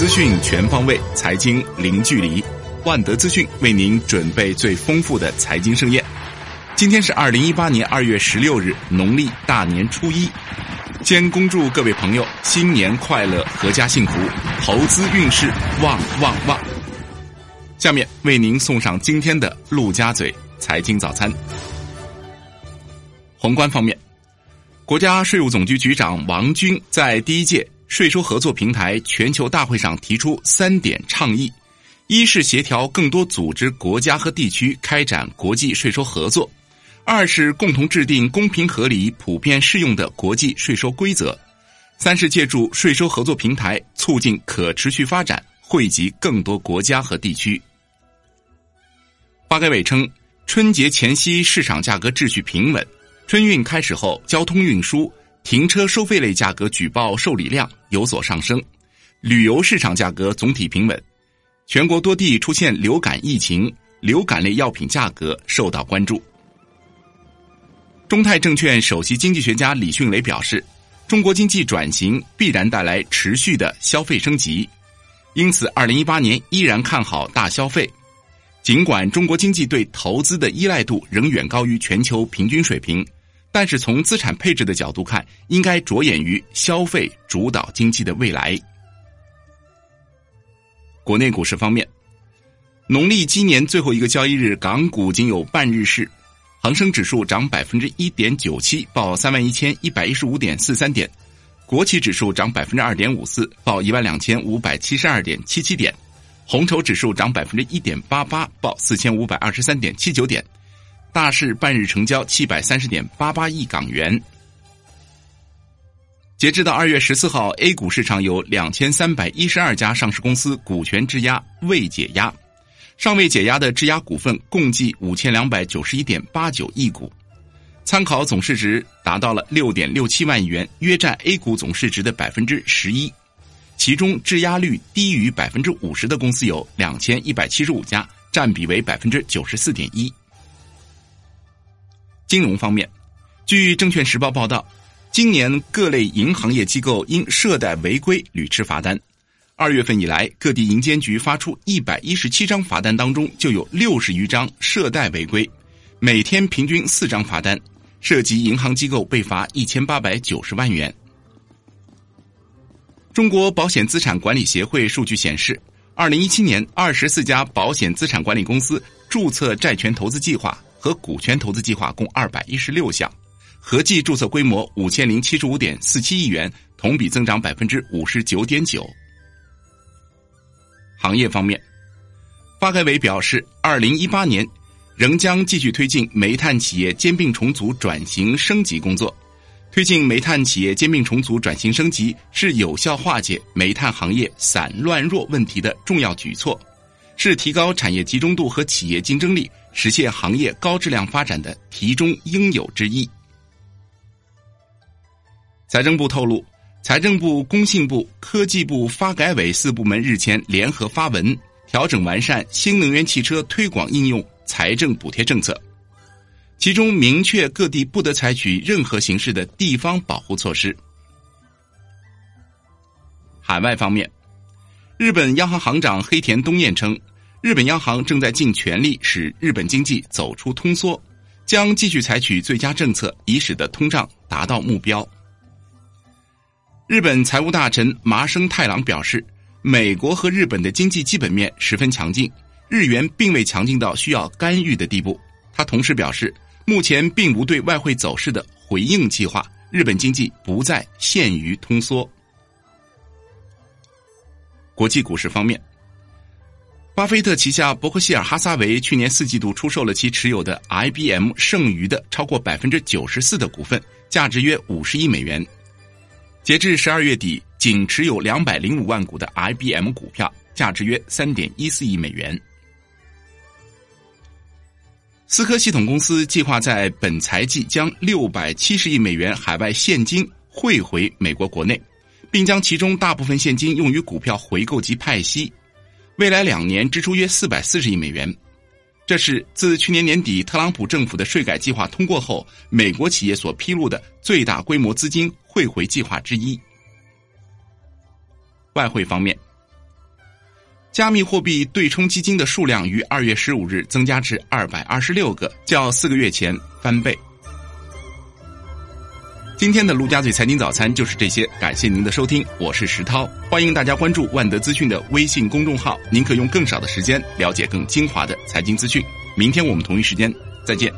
资讯全方位，财经零距离。万德资讯为您准备最丰富的财经盛宴。今天是二零一八年二月十六日，农历大年初一。先恭祝各位朋友新年快乐，阖家幸福，投资运势旺旺旺。下面为您送上今天的陆家嘴财经早餐。宏观方面，国家税务总局局长王军在第一届税收合作平台全球大会上提出三点倡议。一是协调更多组织国家和地区开展国际税收合作；二是共同制定公平合理、普遍适用的国际税收规则；三是借助税收合作平台促进可持续发展，惠及更多国家和地区。发改委称，春节前夕市场价格秩序平稳，春运开始后，交通运输、停车收费类价格举报受理量有所上升，旅游市场价格总体平稳。全国多地出现流感疫情，流感类药品价格受到关注。中泰证券首席经济学家李迅雷表示，中国经济转型必然带来持续的消费升级，因此，二零一八年依然看好大消费。尽管中国经济对投资的依赖度仍远高于全球平均水平，但是从资产配置的角度看，应该着眼于消费主导经济的未来。国内股市方面，农历今年最后一个交易日，港股仅有半日市，恒生指数涨百分之一点九七，报三万一千一百一十五点四三点；国企指数涨百分之二点五四，报一万两千五百七十二点七七点；红筹指数涨百分之一点八八，报四千五百二十三点七九点。大市半日成交七百三十点八八亿港元。截至到二月十四号，A 股市场有两千三百一十二家上市公司股权质押未解压，尚未解压的质押股份共计五千两百九十一点八九亿股，参考总市值达到了六点六七万亿元，约占 A 股总市值的百分之十一。其中质押率低于百分之五十的公司有两千一百七十五家，占比为百分之九十四点一。金融方面，据证券时报报道。今年各类银行业机构因涉贷违规屡吃罚单，二月份以来，各地银监局发出一百一十七张罚单，当中就有六十余张涉贷违规，每天平均四张罚单，涉及银行机构被罚一千八百九十万元。中国保险资产管理协会数据显示，二零一七年二十四家保险资产管理公司注册债权投资计划和股权投资计划共二百一十六项。合计注册规模五千零七十五点四七亿元，同比增长百分之五十九点九。行业方面，发改委表示，二零一八年仍将继续推进煤炭企业兼并重组转型升级工作。推进煤炭企业兼并重组转型升级是有效化解煤炭行业散乱弱问题的重要举措，是提高产业集中度和企业竞争力、实现行业高质量发展的题中应有之义。财政部透露，财政部、工信部、科技部、发改委四部门日前联合发文，调整完善新能源汽车推广应用财政补贴政策，其中明确各地不得采取任何形式的地方保护措施。海外方面，日本央行行长黑田东彦称，日本央行正在尽全力使日本经济走出通缩，将继续采取最佳政策，以使得通胀达到目标。日本财务大臣麻生太郎表示，美国和日本的经济基本面十分强劲，日元并未强劲到需要干预的地步。他同时表示，目前并无对外汇走势的回应计划，日本经济不再陷于通缩。国际股市方面，巴菲特旗下伯克希尔哈撒韦去年四季度出售了其持有的 IBM 剩余的超过百分之九十四的股份，价值约五十亿美元。截至十二月底，仅持有两百零五万股的 IBM 股票，价值约三点一四亿美元。思科系统公司计划在本财季将六百七十亿美元海外现金汇回美国国内，并将其中大部分现金用于股票回购及派息，未来两年支出约四百四十亿美元。这是自去年年底特朗普政府的税改计划通过后，美国企业所披露的最大规模资金汇回计划之一。外汇方面，加密货币对冲基金的数量于二月十五日增加至二百二十六个，较四个月前翻倍。今天的陆家嘴财经早餐就是这些，感谢您的收听，我是石涛，欢迎大家关注万德资讯的微信公众号，您可用更少的时间了解更精华的财经资讯。明天我们同一时间再见。